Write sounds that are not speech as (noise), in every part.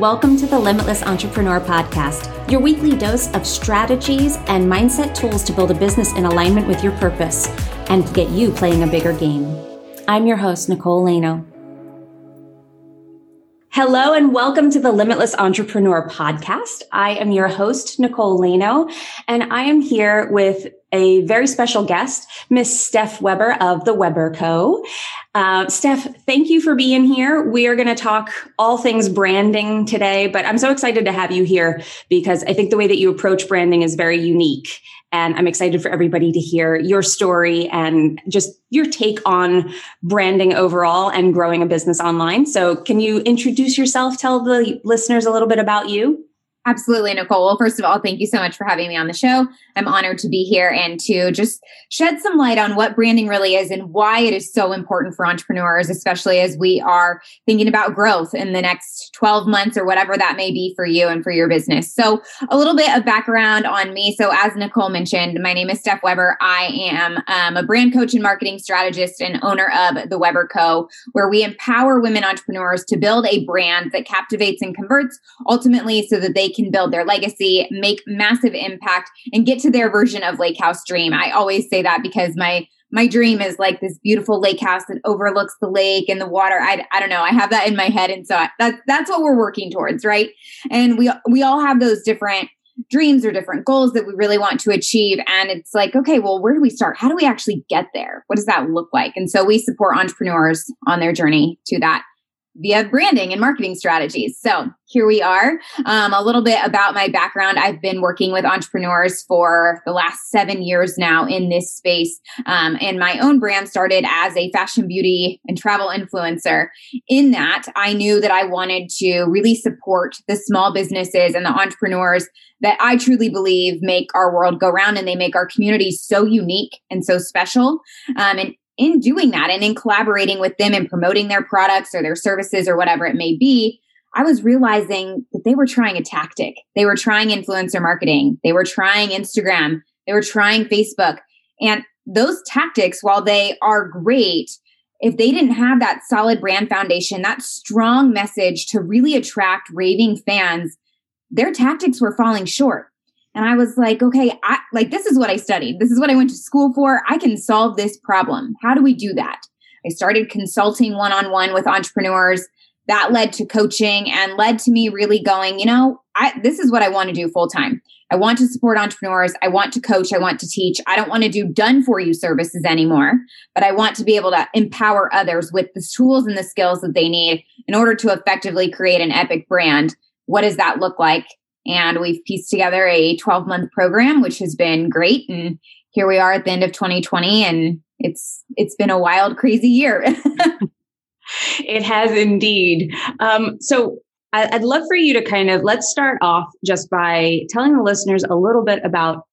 Welcome to the Limitless Entrepreneur Podcast, your weekly dose of strategies and mindset tools to build a business in alignment with your purpose and get you playing a bigger game. I'm your host, Nicole Laino. Hello and welcome to the Limitless Entrepreneur Podcast. I am your host, Nicole Laino, and I am here with a very special guest, Miss Steph Weber of the Weber Co. Uh, Steph, thank you for being here. We are going to talk all things branding today, but I'm so excited to have you here because I think the way that you approach branding is very unique. And I'm excited for everybody to hear your story and just your take on branding overall and growing a business online. So, can you introduce yourself? Tell the listeners a little bit about you. Absolutely, Nicole. Well, first of all, thank you so much for having me on the show. I'm honored to be here and to just shed some light on what branding really is and why it is so important for entrepreneurs, especially as we are thinking about growth in the next 12 months or whatever that may be for you and for your business. So, a little bit of background on me. So, as Nicole mentioned, my name is Steph Weber. I am um, a brand coach and marketing strategist and owner of the Weber Co., where we empower women entrepreneurs to build a brand that captivates and converts ultimately so that they can build their legacy, make massive impact, and get to their version of Lake House Dream. I always say that because my my dream is like this beautiful lake house that overlooks the lake and the water. I, I don't know. I have that in my head, and so I, that that's what we're working towards, right? And we we all have those different dreams or different goals that we really want to achieve. And it's like, okay, well, where do we start? How do we actually get there? What does that look like? And so we support entrepreneurs on their journey to that via branding and marketing strategies. So here we are. Um, a little bit about my background. I've been working with entrepreneurs for the last seven years now in this space. Um, and my own brand started as a fashion, beauty, and travel influencer. In that, I knew that I wanted to really support the small businesses and the entrepreneurs that I truly believe make our world go round and they make our community so unique and so special. Um, and in doing that and in collaborating with them and promoting their products or their services or whatever it may be, I was realizing that they were trying a tactic. They were trying influencer marketing. They were trying Instagram. They were trying Facebook. And those tactics, while they are great, if they didn't have that solid brand foundation, that strong message to really attract raving fans, their tactics were falling short. And I was like, okay, I like this is what I studied. This is what I went to school for. I can solve this problem. How do we do that? I started consulting one on one with entrepreneurs. That led to coaching and led to me really going, you know, I, this is what I want to do full time. I want to support entrepreneurs. I want to coach. I want to teach. I don't want to do done for you services anymore, but I want to be able to empower others with the tools and the skills that they need in order to effectively create an epic brand. What does that look like? And we've pieced together a 12 month program, which has been great. And here we are at the end of 2020 and it's, it's been a wild, crazy year. (laughs) it has indeed. Um, so I'd love for you to kind of let's start off just by telling the listeners a little bit about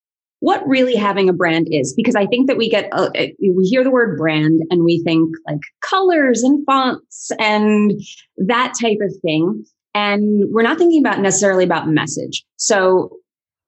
what really having a brand is because i think that we get uh, we hear the word brand and we think like colors and fonts and that type of thing and we're not thinking about necessarily about message. So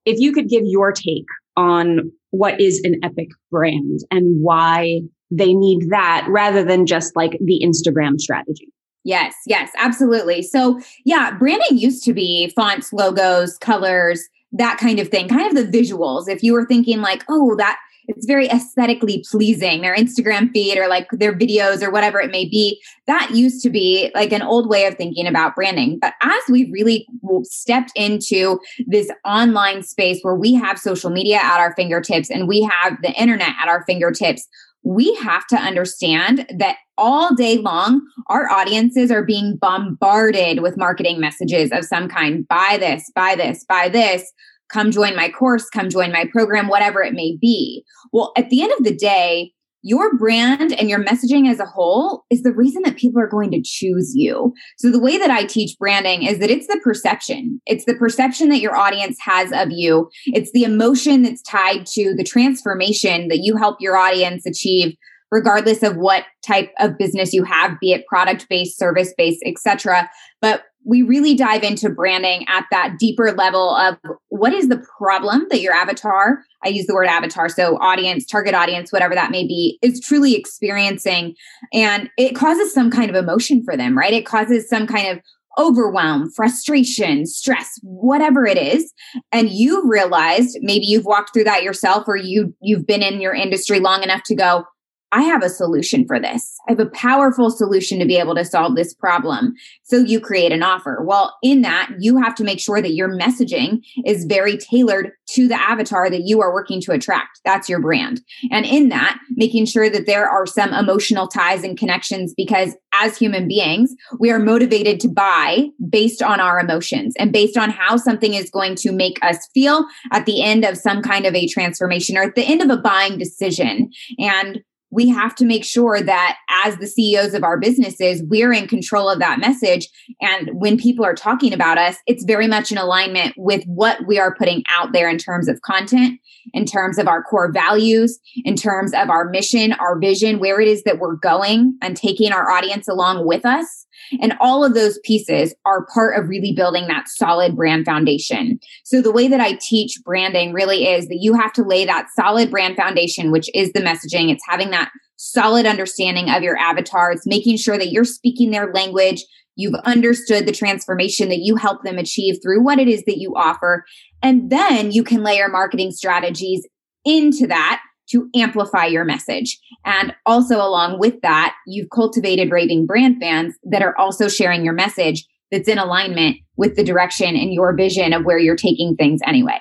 if you could give your take on what is an epic brand and why they need that rather than just like the Instagram strategy. Yes, yes, absolutely. So, yeah, branding used to be fonts, logos, colors, that kind of thing, kind of the visuals. If you were thinking like, oh, that it's very aesthetically pleasing. Their instagram feed or like their videos or whatever it may be. That used to be like an old way of thinking about branding. But as we've really stepped into this online space where we have social media at our fingertips and we have the internet at our fingertips we have to understand that all day long, our audiences are being bombarded with marketing messages of some kind. Buy this, buy this, buy this come join my course, come join my program, whatever it may be. Well, at the end of the day, your brand and your messaging as a whole is the reason that people are going to choose you. So, the way that I teach branding is that it's the perception. It's the perception that your audience has of you. It's the emotion that's tied to the transformation that you help your audience achieve, regardless of what type of business you have, be it product based, service based, etc. But we really dive into branding at that deeper level of what is the problem that your avatar, I use the word avatar, so audience, target audience, whatever that may be, is truly experiencing. And it causes some kind of emotion for them, right? It causes some kind of overwhelm, frustration, stress, whatever it is, and you've realized maybe you've walked through that yourself or you you've been in your industry long enough to go, I have a solution for this. I have a powerful solution to be able to solve this problem. So you create an offer. Well, in that, you have to make sure that your messaging is very tailored to the avatar that you are working to attract. That's your brand. And in that, making sure that there are some emotional ties and connections because as human beings, we are motivated to buy based on our emotions and based on how something is going to make us feel at the end of some kind of a transformation or at the end of a buying decision. And we have to make sure that as the CEOs of our businesses, we're in control of that message. And when people are talking about us, it's very much in alignment with what we are putting out there in terms of content, in terms of our core values, in terms of our mission, our vision, where it is that we're going and taking our audience along with us. And all of those pieces are part of really building that solid brand foundation. So the way that I teach branding really is that you have to lay that solid brand foundation, which is the messaging. It's having that solid understanding of your avatar. It's making sure that you're speaking their language. You've understood the transformation that you help them achieve through what it is that you offer. And then you can layer marketing strategies into that to amplify your message. And also, along with that, you've cultivated raving brand fans that are also sharing your message that's in alignment with the direction and your vision of where you're taking things anyway.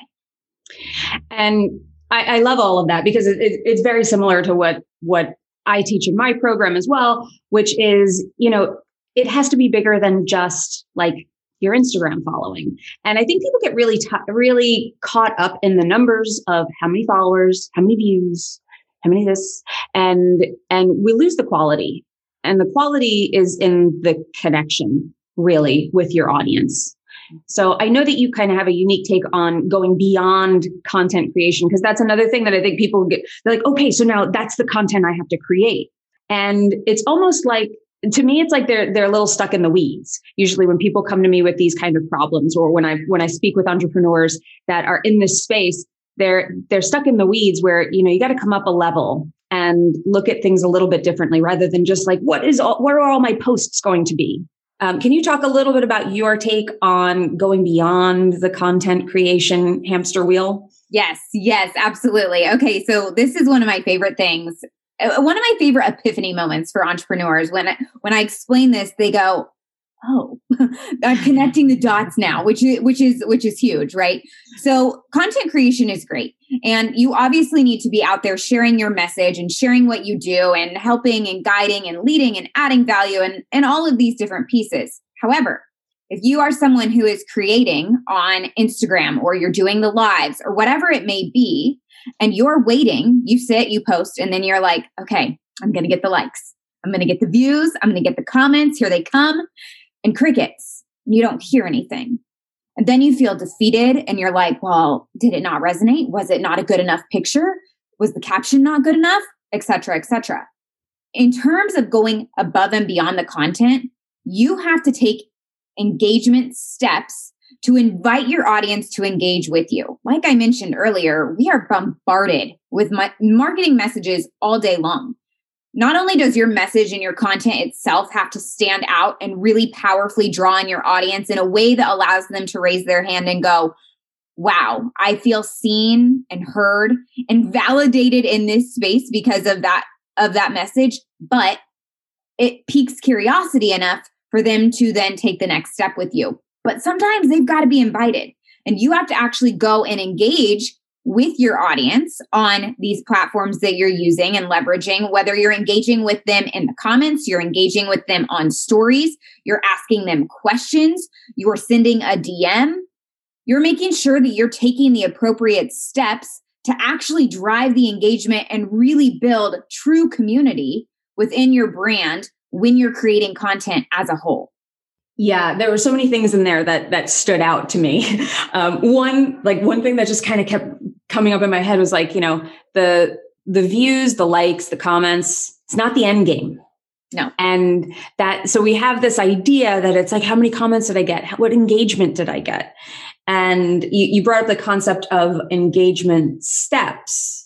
And I, I love all of that because it, it, it's very similar to what what I teach in my program as well, which is you know it has to be bigger than just like your Instagram following. And I think people get really, t- really caught up in the numbers of how many followers, how many views, how many this, and, and we lose the quality. And the quality is in the connection really with your audience. So I know that you kind of have a unique take on going beyond content creation because that's another thing that I think people get. They're like, okay, so now that's the content I have to create. And it's almost like to me it's like they're they're a little stuck in the weeds. Usually when people come to me with these kind of problems or when i when i speak with entrepreneurs that are in this space they're they're stuck in the weeds where you know you got to come up a level and look at things a little bit differently rather than just like what is all what are all my posts going to be? Um, can you talk a little bit about your take on going beyond the content creation hamster wheel? Yes, yes, absolutely. Okay, so this is one of my favorite things Uh, one of my favorite epiphany moments for entrepreneurs when I, when I explain this, they go, "Oh, (laughs) I'm connecting the dots now," which is which is which is huge, right? So, content creation is great, and you obviously need to be out there sharing your message and sharing what you do, and helping and guiding and leading and adding value and and all of these different pieces. However, if you are someone who is creating on Instagram or you're doing the lives or whatever it may be, and you're waiting, you sit, you post, and then you're like, okay, I'm going to get the likes. I'm going to get the views. I'm going to get the comments. Here they come. And crickets. You don't hear anything. And then you feel defeated and you're like, well, did it not resonate? Was it not a good enough picture? Was the caption not good enough? Etc. Etc. In terms of going above and beyond the content, you have to take engagement steps to invite your audience to engage with you. Like I mentioned earlier, we are bombarded with marketing messages all day long. Not only does your message and your content itself have to stand out and really powerfully draw in your audience in a way that allows them to raise their hand and go, wow, I feel seen and heard and validated in this space because of that of that message, but it piques curiosity enough for them to then take the next step with you. But sometimes they've got to be invited and you have to actually go and engage with your audience on these platforms that you're using and leveraging, whether you're engaging with them in the comments, you're engaging with them on stories, you're asking them questions, you're sending a DM, you're making sure that you're taking the appropriate steps to actually drive the engagement and really build true community within your brand when you're creating content as a whole. Yeah, there were so many things in there that that stood out to me. (laughs) Um, one, like one thing that just kind of kept coming up in my head was like, you know, the the views, the likes, the comments. It's not the end game. No. And that, so we have this idea that it's like, how many comments did I get? What engagement did I get? And you, you brought up the concept of engagement steps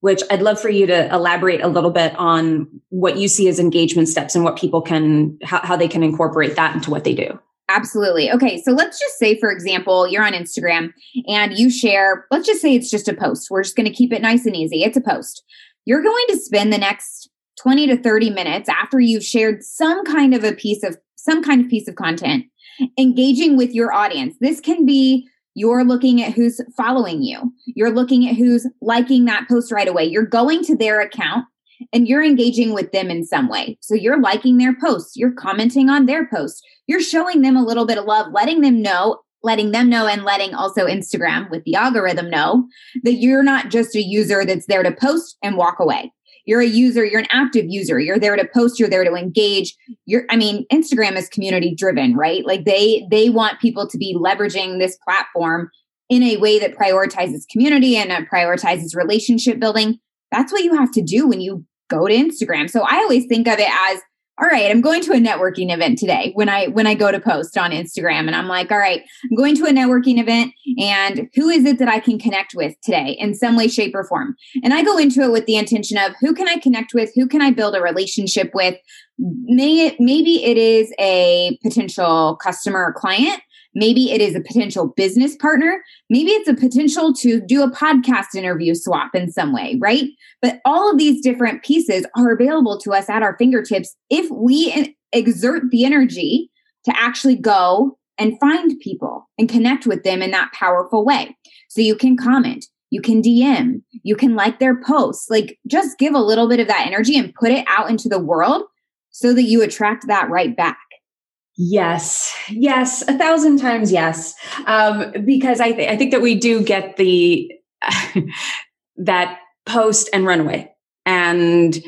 which I'd love for you to elaborate a little bit on what you see as engagement steps and what people can, how, how they can incorporate that into what they do. Absolutely. Okay. So let's just say, for example, you're on Instagram and you share, let's just say it's just a post. We're just going to keep it nice and easy. It's a post. You're going to spend the next 20 to 30 minutes after you've shared some kind of a piece of some kind of piece of content engaging with your audience. This can be you're looking at who's following you. You're looking at who's liking that post right away. You're going to their account and you're engaging with them in some way. So you're liking their posts, you're commenting on their posts, you're showing them a little bit of love, letting them know, letting them know, and letting also Instagram with the algorithm know that you're not just a user that's there to post and walk away. You're a user, you're an active user. You're there to post, you're there to engage. You're I mean, Instagram is community driven, right? Like they they want people to be leveraging this platform in a way that prioritizes community and uh, prioritizes relationship building. That's what you have to do when you go to Instagram. So I always think of it as all right, I'm going to a networking event today when I when I go to post on Instagram and I'm like, all right, I'm going to a networking event and who is it that I can connect with today in some way shape or form. And I go into it with the intention of who can I connect with, who can I build a relationship with? May it, maybe it is a potential customer or client Maybe it is a potential business partner. Maybe it's a potential to do a podcast interview swap in some way, right? But all of these different pieces are available to us at our fingertips if we exert the energy to actually go and find people and connect with them in that powerful way. So you can comment, you can DM, you can like their posts, like just give a little bit of that energy and put it out into the world so that you attract that right back. Yes, yes, a thousand times yes. Um, because I, th- I think that we do get the (laughs) that post and runaway, and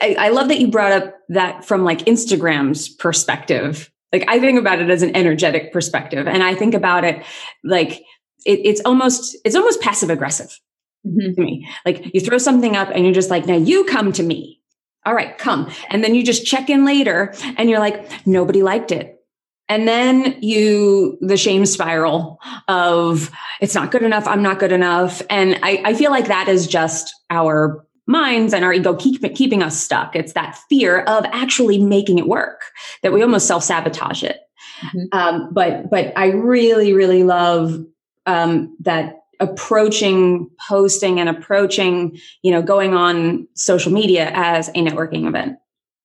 I, I love that you brought up that from like Instagram's perspective. Like I think about it as an energetic perspective, and I think about it like it, it's almost it's almost passive aggressive mm-hmm. to me. Like you throw something up, and you're just like, now you come to me all right, come. And then you just check in later and you're like, nobody liked it. And then you, the shame spiral of it's not good enough. I'm not good enough. And I, I feel like that is just our minds and our ego keep, keeping us stuck. It's that fear of actually making it work that we almost self sabotage it. Mm-hmm. Um, but, but I really, really love, um, that approaching posting and approaching, you know, going on social media as a networking event.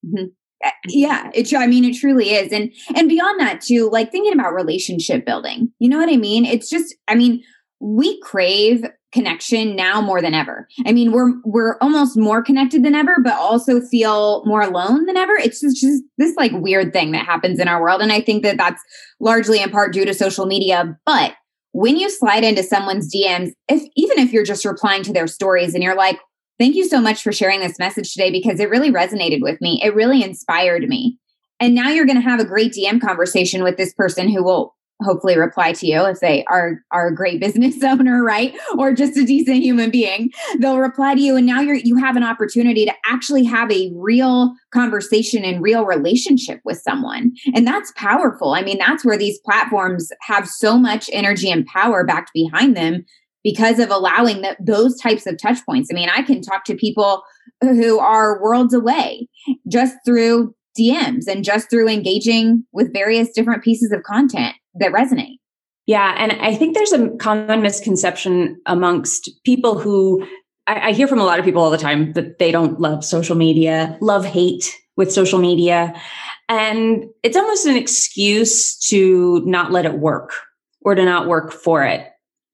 Mm-hmm. Yeah, it. I mean, it truly is, and and beyond that too, like thinking about relationship building. You know what I mean? It's just, I mean, we crave connection now more than ever. I mean, we're we're almost more connected than ever, but also feel more alone than ever. It's just, just this like weird thing that happens in our world, and I think that that's largely in part due to social media, but when you slide into someone's DMs, if even if you're just replying to their stories and you're like, thank you so much for sharing this message today because it really resonated with me. It really inspired me. And now you're going to have a great DM conversation with this person who will hopefully reply to you if they are are a great (laughs) business owner right? Or just a decent human being. They'll reply to you and now you're you have an opportunity to actually have a real conversation and real relationship with someone. And that's powerful. I mean that's where these platforms have so much energy and power backed behind them because of allowing the, those types of touch points. I mean i can talk to people who are worlds away just through DMs and just through engaging with various different pieces of content that resonate. Yeah. And I think there's a common misconception amongst people who I, I, hear from a lot of people all the time that they don't love social media, love hate with social media. And it's almost an excuse to not let it work or to not work for it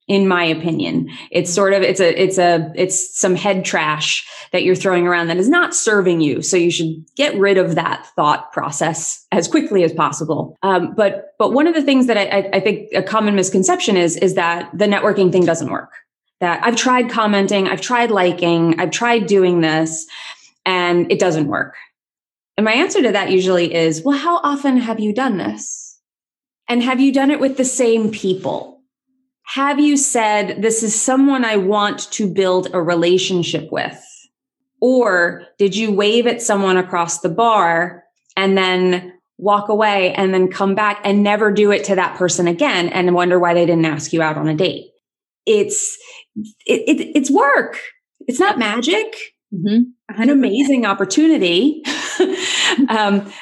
in my opinion. It's sort of, it's a, it's a, it's some head trash that you're throwing around that is not serving you. So you should get rid of that thought process as quickly as possible. Um, but, but one of the things that I, I think a common misconception is, is that the networking thing doesn't work. That I've tried commenting, I've tried liking, I've tried doing this and it doesn't work. And my answer to that usually is, well, how often have you done this? And have you done it with the same people? Have you said, this is someone I want to build a relationship with? Or did you wave at someone across the bar and then walk away and then come back and never do it to that person again and wonder why they didn't ask you out on a date? It's, it, it it's work. It's not magic. Mm-hmm. An amazing opportunity. (laughs) um,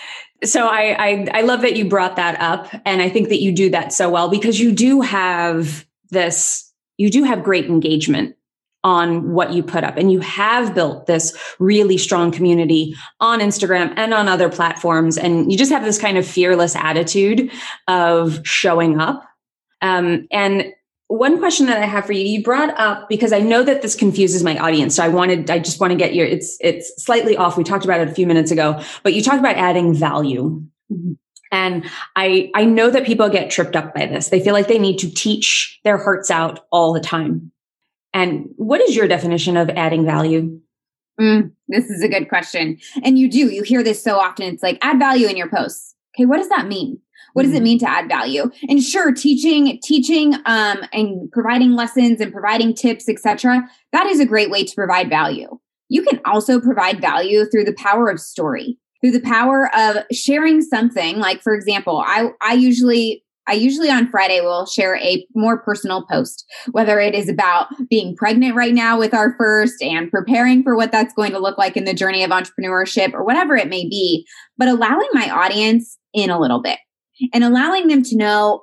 So I, I I love that you brought that up, and I think that you do that so well because you do have this. You do have great engagement on what you put up. And you have built this really strong community on Instagram and on other platforms. And you just have this kind of fearless attitude of showing up. Um, and one question that I have for you, you brought up because I know that this confuses my audience. So I wanted, I just want to get your, it's, it's slightly off. We talked about it a few minutes ago, but you talked about adding value. And I, I know that people get tripped up by this. They feel like they need to teach their hearts out all the time. And what is your definition of adding value? Mm, this is a good question. And you do, you hear this so often. It's like add value in your posts. Okay, what does that mean? What does it mm-hmm. mean to add value? And sure, teaching, teaching, um, and providing lessons and providing tips, etc. That is a great way to provide value. You can also provide value through the power of story, through the power of sharing something. Like, for example, I I usually I usually on Friday will share a more personal post, whether it is about being pregnant right now with our first and preparing for what that's going to look like in the journey of entrepreneurship or whatever it may be, but allowing my audience in a little bit and allowing them to know,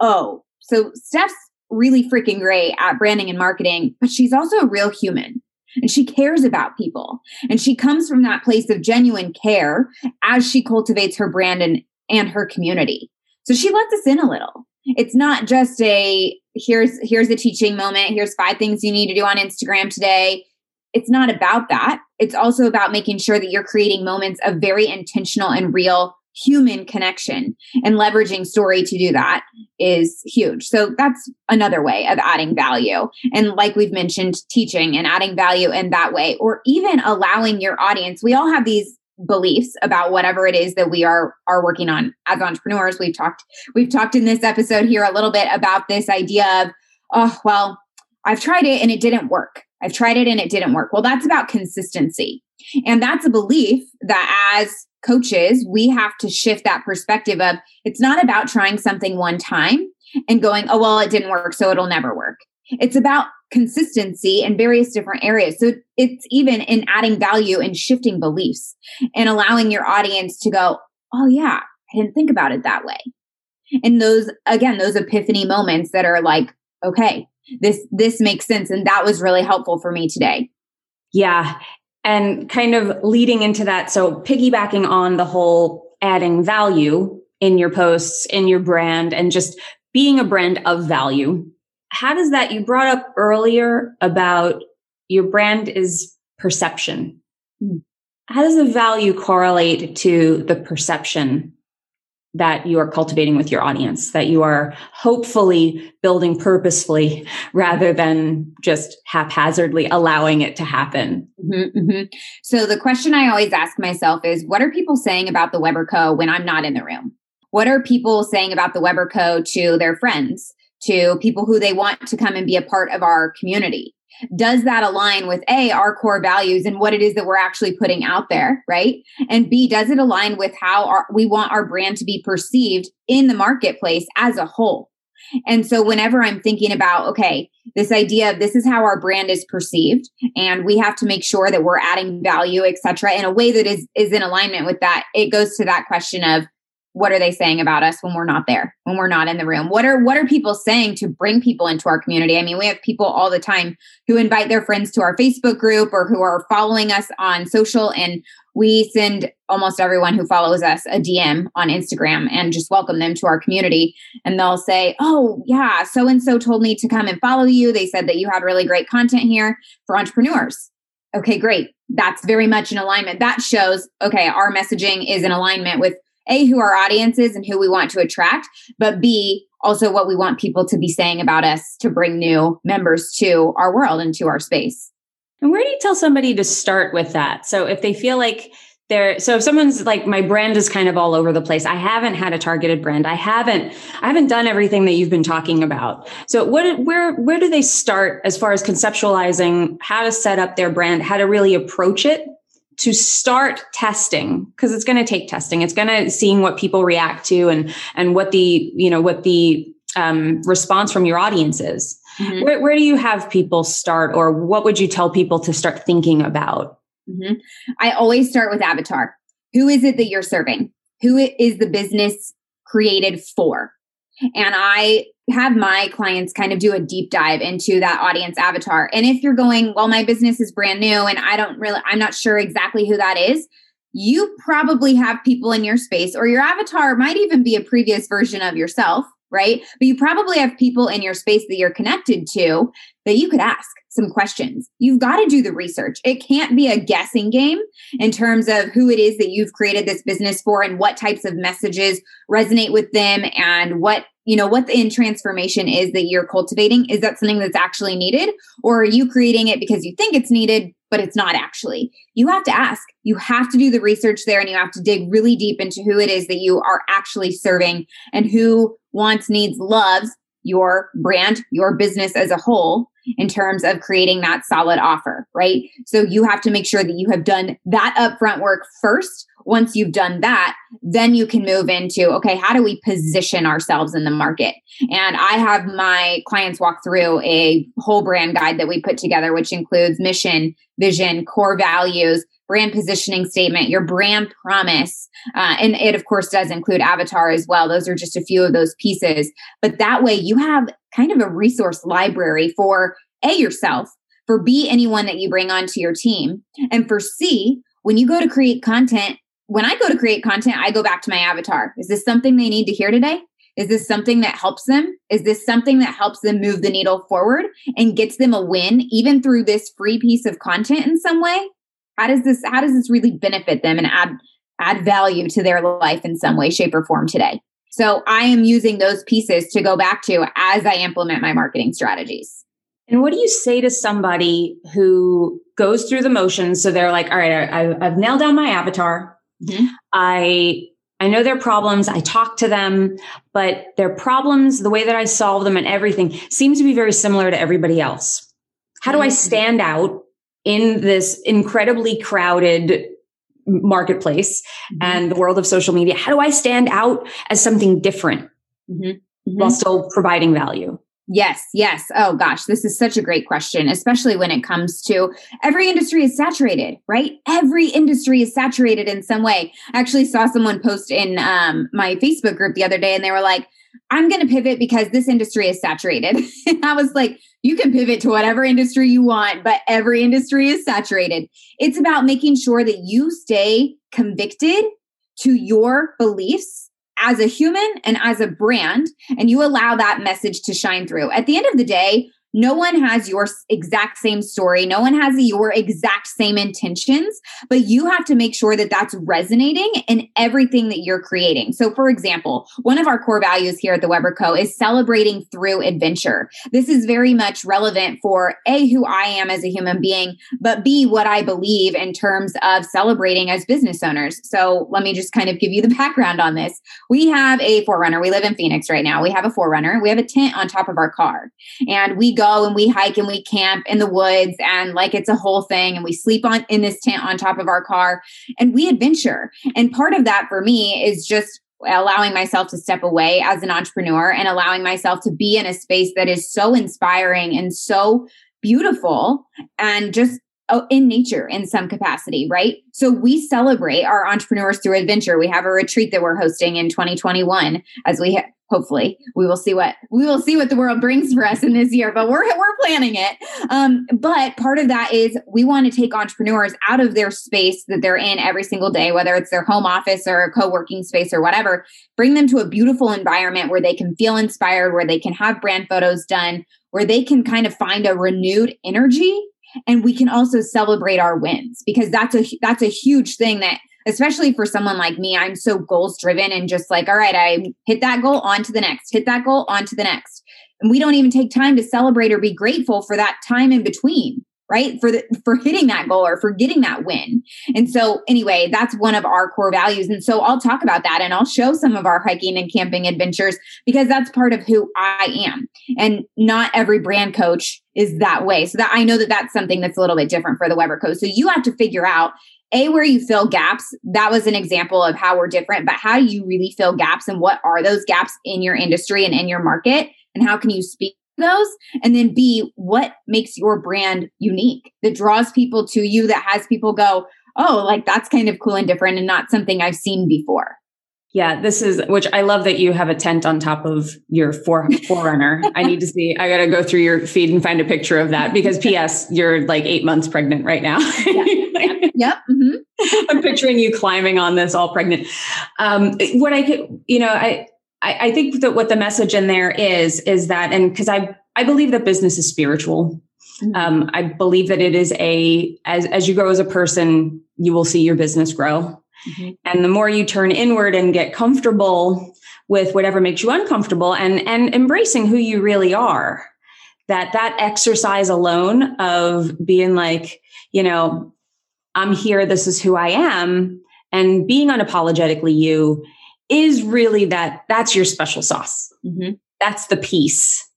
oh, so Steph's really freaking great at branding and marketing, but she's also a real human and she cares about people. And she comes from that place of genuine care as she cultivates her brand and, and her community. So she lets us in a little. It's not just a here's here's a teaching moment, here's five things you need to do on Instagram today. It's not about that. It's also about making sure that you're creating moments of very intentional and real human connection and leveraging story to do that is huge. So that's another way of adding value. And like we've mentioned, teaching and adding value in that way, or even allowing your audience. We all have these beliefs about whatever it is that we are are working on as entrepreneurs we've talked we've talked in this episode here a little bit about this idea of oh well i've tried it and it didn't work i've tried it and it didn't work well that's about consistency and that's a belief that as coaches we have to shift that perspective of it's not about trying something one time and going oh well it didn't work so it'll never work it's about consistency in various different areas. So it's even in adding value and shifting beliefs and allowing your audience to go, oh, yeah, I didn't think about it that way. And those, again, those epiphany moments that are like, okay, this, this makes sense. And that was really helpful for me today. Yeah. And kind of leading into that. So piggybacking on the whole adding value in your posts, in your brand, and just being a brand of value how does that, you brought up earlier about your brand is perception. Hmm. How does the value correlate to the perception that you are cultivating with your audience, that you are hopefully building purposefully (laughs) rather than just haphazardly allowing it to happen. Mm-hmm, mm-hmm. So, the question I always ask myself is what are people saying about the Weber Co. when I'm not in the room? What are people saying about the Weber Co. to their friends? to people who they want to come and be a part of our community does that align with a our core values and what it is that we're actually putting out there right? And b does it align with how our, we want our brand to be perceived in the marketplace as a whole? And so whenever i'm thinking about okay this idea of this is how our brand is perceived and we have to make sure that we're adding value etc in a way that is is in alignment with that it goes to that question of what are they saying about us when we're not there when we're not in the room? What are what are people saying to bring people into our community? I mean we have people all the time who invite their friends to our facebook group or who are following us on social and we send almost everyone who follows us a dm on instagram and just welcome them to our community. And they'll say oh yeah so and so told me to come and follow you. They said that you had really great content here for entrepreneurs. Okay great. That's very much in alignment. That shows okay our messaging is in alignment with a who our audience is and who we want to attract but b also what we want people to be saying about us to bring new members to our world and to our space. And where do you tell somebody to start with that? So if they feel like they're so if someone's like my brand is kind of all over the place i haven't had a targeted brand. I haven't i haven't done everything that you've been talking about. So what where where do they start as far as conceptualizing how to set up their brand how to really approach it to start testing because it's going to take testing it's going to seeing what people react to and and what the you know what the um, response from your audience is mm-hmm. where, where do you have people start or what would you tell people to start thinking about mm-hmm. i always start with avatar who is it that you're serving who is the business created for? And I have my clients kind of do a deep dive into that audience avatar. And if you're going, well, my business is brand new and I don't really, I'm not sure exactly who that is, you probably have people in your space, or your avatar might even be a previous version of yourself, right? But you probably have people in your space that you're connected to that you could ask some questions. You've got to do the research. It can't be a guessing game in terms of who it is that you've created this business for and what types of messages resonate with them and what you know what the in transformation is that you're cultivating is that something that's actually needed? Or are you creating it because you think it's needed but it's not actually? You have to ask. You have to do the research there and you have to dig really deep into who it is that you are actually serving and who wants needs loves your brand your business as a whole in terms of creating that solid offer right so you have to make sure that you have done that upfront work first once you've done that, then you can move into okay, how do we position ourselves in the market? And I have my clients walk through a whole brand guide that we put together, which includes mission, vision, core values, brand positioning statement, your brand promise. Uh, and it, of course, does include avatar as well. Those are just a few of those pieces. But that way, you have kind of a resource library for A, yourself, for B, anyone that you bring onto your team, and for C, when you go to create content, when I go to create content, I go back to my avatar. Is this something they need to hear today? Is this something that helps them? Is this something that helps them move the needle forward and gets them a win even through this free piece of content in some way? How does this how does this really benefit them and add add value to their life in some way shape or form today? So I am using those pieces to go back to as I implement my marketing strategies. And what do you say to somebody who goes through the motions? So they're like, all right, I, have nailed down my avatar. Mm-hmm. I I know their problems. I talk to them, but their problems, the way that I solve them and everything seems to be very similar to everybody else. How do I mm-hmm. stand out in this incredibly crowded marketplace mm-hmm. and the world of social media? How do I stand out as something different mm-hmm. mm-hmm. while still providing value? Yes, yes. Oh gosh, this is such a great question, especially when it comes to every industry is saturated, right? Every industry is saturated in some way. I actually saw someone post in um, my Facebook group the other day and they were like, I'm going to pivot because this industry is saturated. (laughs) I was like, you can pivot to whatever industry you want, but every industry is saturated. It's about making sure that you stay convicted to your beliefs as a human and as a brand, and you allow that message to shine through. At the end of the day, no one has your exact same story. No one has your exact same intentions, but you have to make sure that that's resonating in everything that you're creating. So, for example, one of our core values here at the Weber Co. is celebrating through adventure. This is very much relevant for A, who I am as a human being, but B, what I believe in terms of celebrating as business owners. So, let me just kind of give you the (laughs) background on this. We have a 4Runner. We live in Phoenix right now. We have a 4Runner. We have a tent on top of our car, and we go go and we hike and we camp in the woods and like it's a whole thing and we sleep on in this tent on top of our car and we adventure. And part of that for me is just allowing myself to step away as an entrepreneur and allowing myself to be in a space that is so inspiring and so beautiful and just in nature in some capacity, right? So we celebrate our entrepreneurs through adventure. We have a retreat that we're hosting in 2021 as we hopefully we will see what we will see what the world brings for us in this year but we're we're planning it um, but part of that is we want to take entrepreneurs out of their space that they're in every single day whether it's their home office or a co-working space or whatever bring them to a beautiful environment where they can feel inspired where they can have brand photos done where they can kind of find a renewed energy and we can also celebrate our wins because that's a that's a huge thing that especially for someone like me i'm so goals driven and just like all right i hit that goal on to the next hit that goal on to the next. And we don't even take time to celebrate or be grateful for that time in between right? For the for hitting that goal or for getting that win. And so anyway that's one of our core values. And so i'll talk about that and i'll show some of our hiking and camping adventures because that's part of who i am. And not every brand coach is that way. So that i know that that's something that's a little bit different for the weber co so you have to figure out a where you fill gaps. That was an example of how we're different but how do you really fill gaps and what are those gaps in your industry and in your market? And how can you speak those and then b what makes your brand unique that draws people to you that has people go oh like that's kind of cool and different and not something i've seen before Yeah, this is which I love that you have a tent on top of your for, (laughs) 4Runner. I need to see. I got to go through your feed and find a picture of that because (laughs) P.S. You're like eight months pregnant right now. Yep. (laughs) yep. Mm-hmm. I'm picturing you climbing on this all pregnant. Um, what I could, you know, I, I I think that what the message in there is is that, and because I I believe that business is spiritual. Mm-hmm. Um, I believe that it is a as as you grow as a person, you will see your business grow Mm-hmm. And the more you turn inward and get comfortable with whatever makes you uncomfortable and, and embracing who you really are, that that exercise alone of being like, you know, I'm here, this is who I am, and being unapologetically you is really that that's your special sauce. Mm-hmm. That's the piece.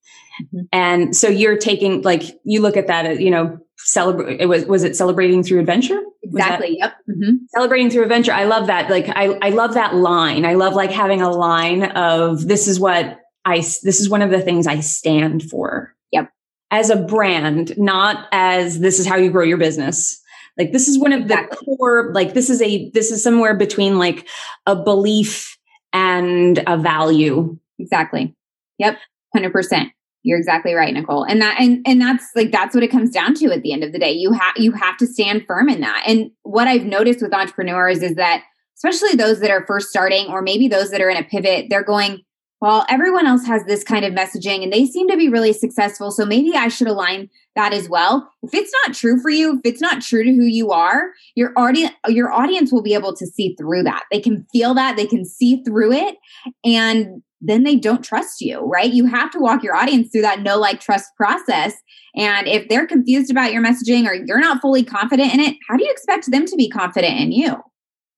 Mm-hmm. And so you're taking like you look at that, as, you know, celebrate. It was was it celebrating through adventure? Exactly. Yep. Mm-hmm. Celebrating through adventure. I love that. Like I I love that line. I love like having a line of this is what I this is one of the things I stand for. Yep. As a brand, not as this is how you grow your business. Like this is one of exactly. the core. Like this is a this is somewhere between like a belief and a value. Exactly. Yep. Hundred percent. You're exactly right, Nicole. And that and and that's like that's what it comes down to at the end of the day. You have you have to stand firm in that. And what I've noticed with entrepreneurs is that especially those that are first starting or maybe those that are in a pivot, they're going, well, everyone else has this kind of messaging and they seem to be really successful. So maybe I should align that as well. If it's not true for you, if it's not true to who you are, your audience your audience will be able to see through that. They can feel that, they can see through it and then they don't trust you, right? You have to walk your audience through that no like trust process. And if they're confused about your messaging or you're not fully confident in it, how do you expect them to be confident in you?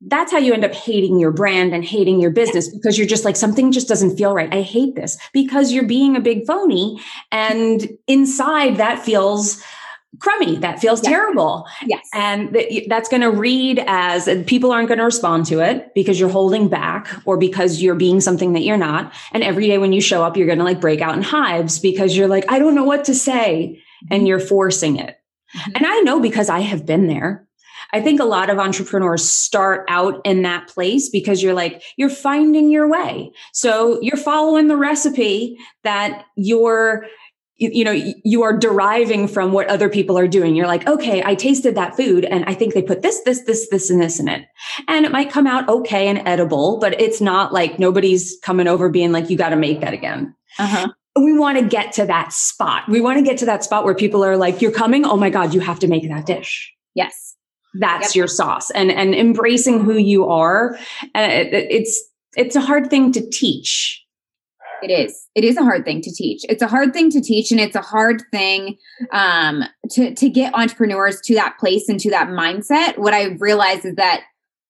That's how you end up hating your brand and hating your business because you're just like, something just doesn't feel right. I hate this because you're being a big phony. And inside that feels crummy. That feels yes. terrible. Yes. And that's going to read as people aren't going to respond to it because you're holding back or because you're being something that you're not. And every day when you show up, you're going to like break out in hives because you're like, I don't know what to say. And you're forcing it. Mm-hmm. And I know because I have been there. I think a lot of entrepreneurs start out in that place because you're like, you're finding your way. So you're following the recipe that you're you, know you are deriving from what other people are doing. You're like okay i tasted that food and i think they put this this this this and this in it. And it might come out okay and edible but it's not like nobody's coming over being like you got to make that again. Uh-huh. we want to get to that spot. We want to get to that spot where people are like you're coming? Oh my god you have to make that dish. Yes that's yep. your sauce and and embracing who you are uh, it, it's it's a hard thing to teach it is. It is a hard thing to teach. It's a hard thing to teach, and it's a hard thing um, to to get entrepreneurs to that place and to that mindset. What I realized is that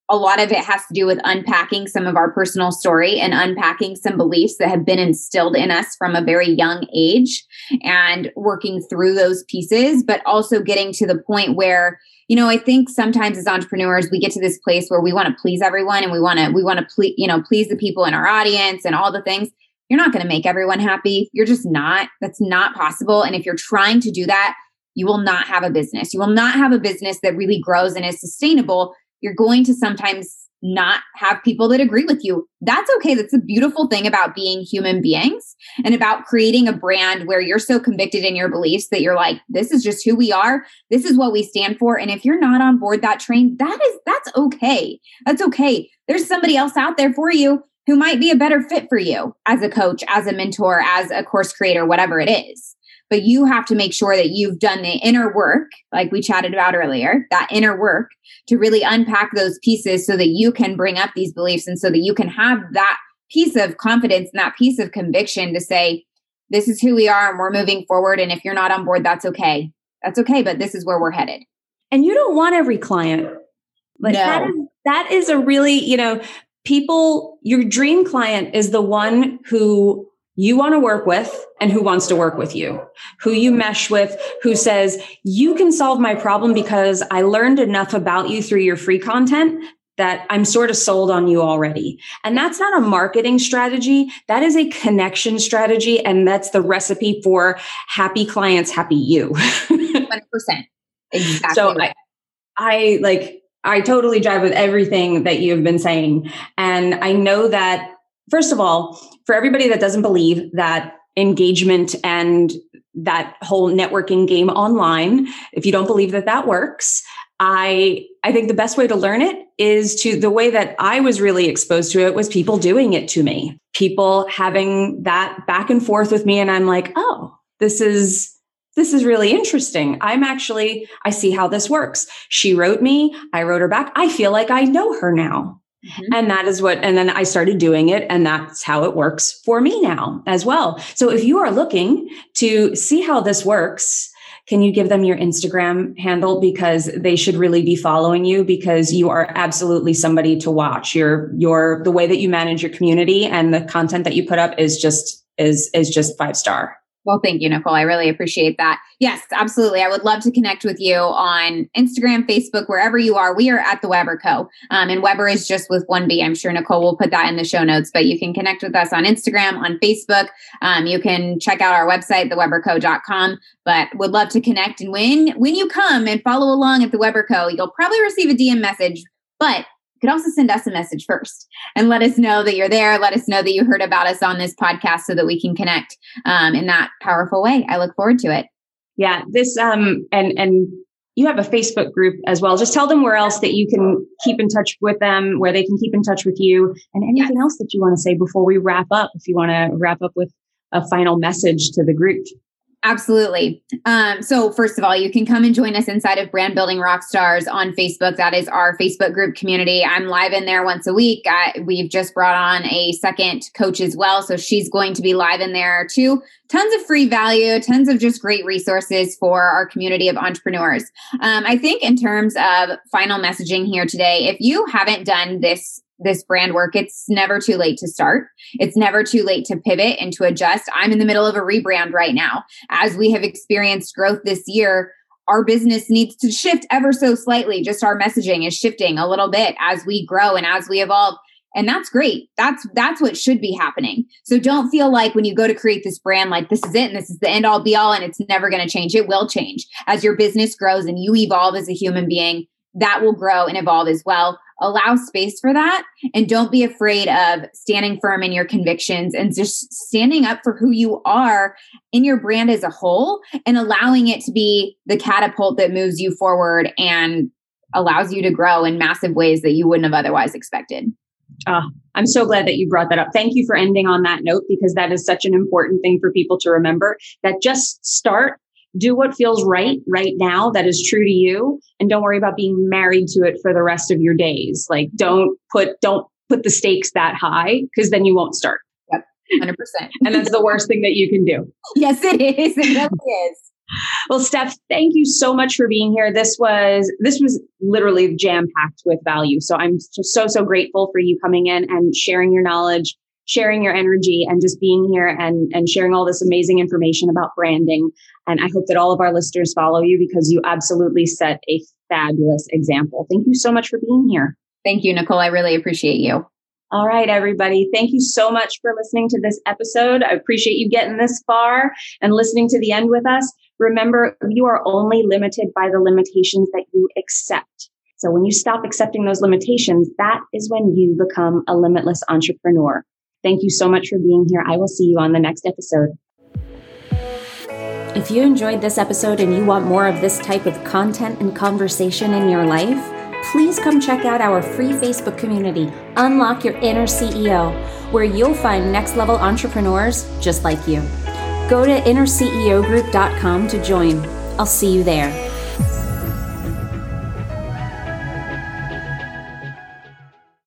a lot of it has to do with unpacking some of our personal story and unpacking some beliefs that have been instilled in us from a very young age, and working through those pieces, but also getting to the point where you know i think sometimes as entrepreneurs we get to this place where we want to please everyone and we want to we want to please you know please the people in our audience and all the things you're not going to make everyone happy. You're just not. That's not possible. And if you're trying to do that, you will not have a business. You will not have a business that really grows and is sustainable. You're going to sometimes not have people that agree with you. That's okay. That's a beautiful thing about being human beings and about creating a brand where you're so convicted in your beliefs that you're like, this is just who we are. This is what we stand for. And if you're not on board that train, that is, that's okay. That's okay. There's somebody else out there for you who might be a better fit for you as a coach, as a mentor, as a course creator, whatever it is. But you have to make sure that you've done the inner work, like we chatted about earlier, that inner work to really unpack those pieces so that you can bring up these beliefs and so that you can have that piece of confidence and that piece of conviction to say, this is who we are and we're moving forward. And if you're not on board, that's okay. That's okay, but this is where we're headed. And you don't want every client. Like no. that is that is a really, you know, people, your dream client is the one who you want to work with and who wants to work with you, who you mesh with, who says, you can solve my problem because I learned enough about you through your free content that I'm sort of sold on you already. And that's not a marketing strategy. That is a connection strategy. And that's the recipe for happy clients, happy you. (laughs) 100%. Exactly. So I, I like, I totally jive with everything that you have been saying. And I know that, first of all, for everybody that doesn't believe that engagement and that whole networking game online, if you don't believe that that works, I I think the best way to learn it is to the way that I was really exposed to it was people doing it to me. People having that back and forth with me and I'm like, "Oh, this is this is really interesting. I'm actually I see how this works. She wrote me, I wrote her back. I feel like I know her now." Mm-hmm. And that is what, and then I started doing it, and that's how it works for me now as well. So if you are looking to see how this works, can you give them your Instagram handle because they should really be following you because you are absolutely somebody to watch. Your your the way that you manage your community and the content that you put up is just is is just five star. Well, thank you, Nicole. I really appreciate that. Yes, absolutely. I would love to connect with you on Instagram, Facebook, wherever you are. We are at the Weber Co. Um, and Weber is just with one B. I'm sure Nicole will put that in the show notes, but you can connect with us on Instagram, on Facebook. Um, you can check out our website, theweberco.com. But would love to connect. And when when you come and follow along at the Weber Co., you'll probably receive a DM message. But you could also send us a message first and let us know that you're there. Let us know that you heard about us on this podcast so that we can connect um, in that powerful way. I look forward to it. Yeah, this um and and you have a Facebook group as well. Just tell them where else that you can keep in touch with them, where they can keep in touch with you, and anything yes. else that you want to say before we wrap up. If you want to wrap up with a final message to the group. Absolutely. Um, so, first of all, you can come and join us inside of Brand Building Rockstars on Facebook. That is our Facebook group community. I'm live in there once a week. I, we've just brought on a second coach as well. So, she's going to be live in there too. Tons of free value, tons of just great resources for our community of entrepreneurs. Um, I think, in terms of final messaging here today, if you haven't done this this brand work, it's never too late to start. It's never too late to pivot and to adjust. I'm in the middle of a rebrand right now. As we have experienced growth this year, our business needs to shift ever so slightly. Just our messaging is shifting a little bit as we grow and as we evolve. And that's great. That's that's what should be happening. So don't feel like when you go to create this brand like this is it and this is the end all be all and it's never going to change. It will change. As your business grows and you evolve as a human being, that will grow and evolve as well allow space for that and don't be afraid of standing firm in your convictions and just standing up for who you are in your brand as a whole and allowing it to be the catapult that moves you forward and allows you to grow in massive ways that you wouldn't have otherwise expected. Oh, I'm so glad that you brought that up. Thank you for ending on that note because that is such an important thing for people to remember that just start do what feels right right now that is true to you and don't worry about being married to it for the rest of your days. Like don't put don't put the stakes that high because then you won't start. Yep. 100% and that's the worst thing that you can do. Yes it is. It really is. Well steph thank you so much for being here. This was this was literally jam packed with value. So i'm just so so grateful for you coming in and sharing your knowledge sharing your energy and just being here and, and sharing all this amazing information about branding. And I hope that all of our listeners follow you because you absolutely set a fabulous example. Thank you so much for being here. Thank you, Nicole. I really appreciate you. All right, everybody. Thank you so much for listening to this episode. I appreciate you getting this far and listening to the end with us. Remember, you are only limited by the limitations that you accept. So when you stop accepting those limitations, that is when you become a limitless entrepreneur. Thank you so much for being here. I will see you on the next episode. If you enjoyed this episode and you want more of this type of content and conversation in your life, please come check out our free Facebook community, Unlock Your Inner CEO, where you'll find next level entrepreneurs just like you. Go to innerceogroup.com to join. I'll see you there.